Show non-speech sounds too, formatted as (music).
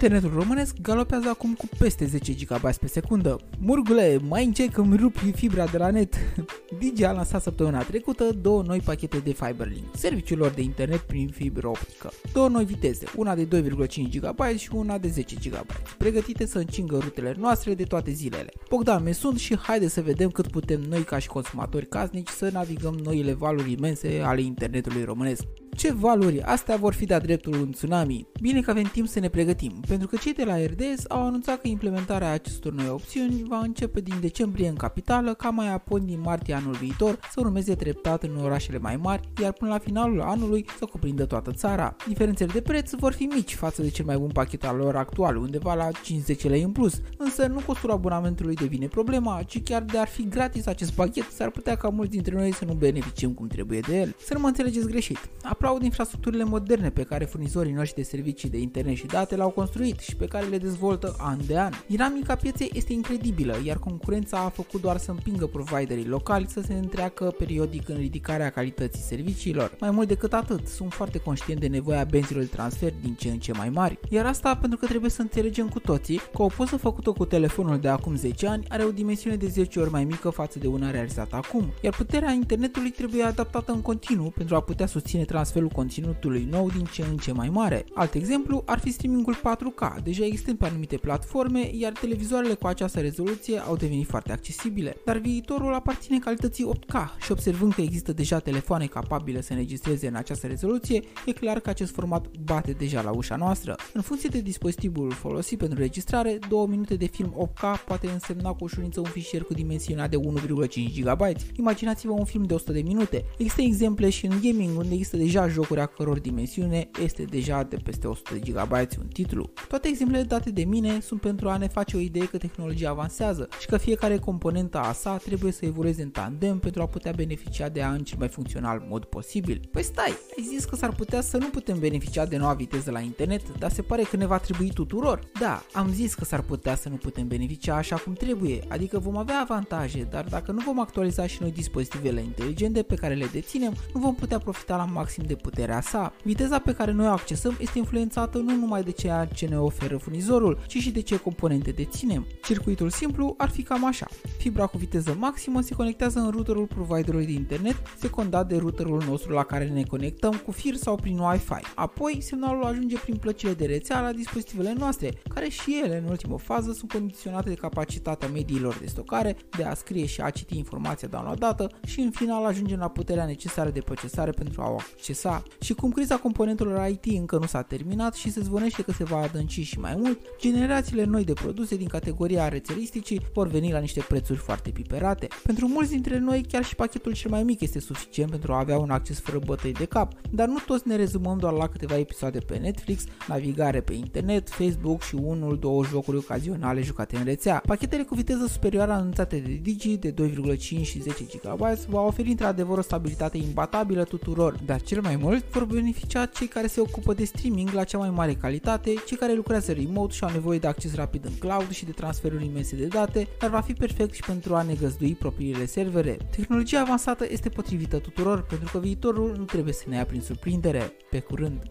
Internetul românesc galopează acum cu peste 10 GB pe secundă. Murgule, mai încet că îmi rupi fibra de la net. (laughs) Digi a lansat săptămâna trecută două noi pachete de Fiberlink, serviciul lor de internet prin fibră optică. Două noi viteze, una de 2,5 GB și una de 10 GB, pregătite să încingă rutele noastre de toate zilele. Bogdan me sunt și haide să vedem cât putem noi ca și consumatori casnici să navigăm noile valuri imense ale internetului românesc. Ce valori? Astea vor fi de-a dreptul un tsunami. Bine că avem timp să ne pregătim, pentru că cei de la RDS au anunțat că implementarea acestor noi opțiuni va începe din decembrie în capitală, ca mai apoi din martie anul viitor să urmeze treptat în orașele mai mari, iar până la finalul anului să cuprindă toată țara. Diferențele de preț vor fi mici față de cel mai bun pachet al lor actual, undeva la 50 lei în plus, însă nu costul abonamentului devine problema, ci chiar de ar fi gratis acest pachet, s-ar putea ca mulți dintre noi să nu beneficiem cum trebuie de el. Să nu mă înțelegeți greșit. Aplaud infrastructurile moderne pe care furnizorii noștri de servicii de internet și date l-au construit și pe care le dezvoltă an de an. Dinamica pieței este incredibilă, iar concurența a făcut doar să împingă providerii locali să se întreacă periodic în ridicarea calității serviciilor. Mai mult decât atât, sunt foarte conștient de nevoia benzilor de transfer din ce în ce mai mari. Iar asta pentru că trebuie să înțelegem cu toții că o poză făcută cu telefonul de acum 10 ani are o dimensiune de 10 ori mai mică față de una realizată acum, iar puterea internetului trebuie adaptată în continuu pentru a putea susține transferul conținutului nou din ce în ce mai mare. Alt exemplu ar fi streamingul 4K, deja existent pe anumite platforme, iar televizoarele cu această rezoluție au devenit foarte accesibile. Dar viitorul aparține calității 8K și observând că există deja telefoane capabile să înregistreze în această rezoluție, e clar că acest format bate deja la ușa noastră. În funcție de dispozitivul folosit pentru registrare, 2 minute de film 8K poate însemna cu ușurință un fișier cu dimensiunea de 1,5 GB. Imaginați-vă un film de 100 de minute. Există exemple și în gaming unde există deja jocuri a căror dimensiune este deja de peste 100 de GB un titlu. Toate exemplele date de mine sunt pentru a ne face o idee că tehnologia avansează și că fiecare componentă a sa trebuie să evolueze în tandem pentru a putea beneficia de a în cel mai funcțional mod posibil. Păi stai, ai zis că s-ar putea să nu putem beneficia de noua viteză la internet, dar se pare că ne va trebui tuturor. Da, am zis că s-ar putea să nu putem beneficia așa cum trebuie, adică vom avea avantaje, dar dacă nu vom actualiza și noi dispozitivele inteligente pe care le deținem, nu vom putea profita la maxim de puterea sa. Viteza pe care noi o accesăm este influențată nu numai de ceea ce ne oferă furnizorul, ci și de ce componente deținem. Circuitul simplu ar fi cam așa. Fibra cu viteză maximă se conectează în routerul providerului de internet, secundat de routerul nostru la care ne conectăm cu fir sau prin Wi-Fi. Apoi, semnalul ajunge prin plăcile de rețea la dispozitivele noastre, care și ele, în ultimă fază, sunt condiționate de capacitatea mediilor de stocare, de a scrie și a citi informația downloadată și în final ajungem la puterea necesară de procesare pentru a o accesa. Și cum criza componentelor IT încă nu s-a terminat și se zvonește că se va adânci și mai mult, generațiile noi de produse din categoria rețelisticii vor veni la niște prețuri foarte piperate. Pentru mulți dintre noi, chiar și pachetul cel mai mic este suficient pentru a avea un acces fără bătăi de cap, dar nu toți ne rezumăm doar la câteva episoade pe Netflix, navigare pe internet, Facebook și unul, două jocuri ocazionale jucate în rețea. Pachetele cu viteză superioară anunțate de Digi de 2,5 și 10 GB va oferi într-adevăr o stabilitate imbatabilă tuturor, dar cel mai mult vor beneficia cei care se ocupă de streaming la cea mai mare calitate, cei care lucrează remote și au nevoie de acces rapid în cloud și de transferuri imense de date, dar va fi perfect și pentru a ne găzdui propriile servere. Tehnologia avansată este potrivită tuturor pentru că viitorul nu trebuie să ne ia prin surprindere. Pe curând!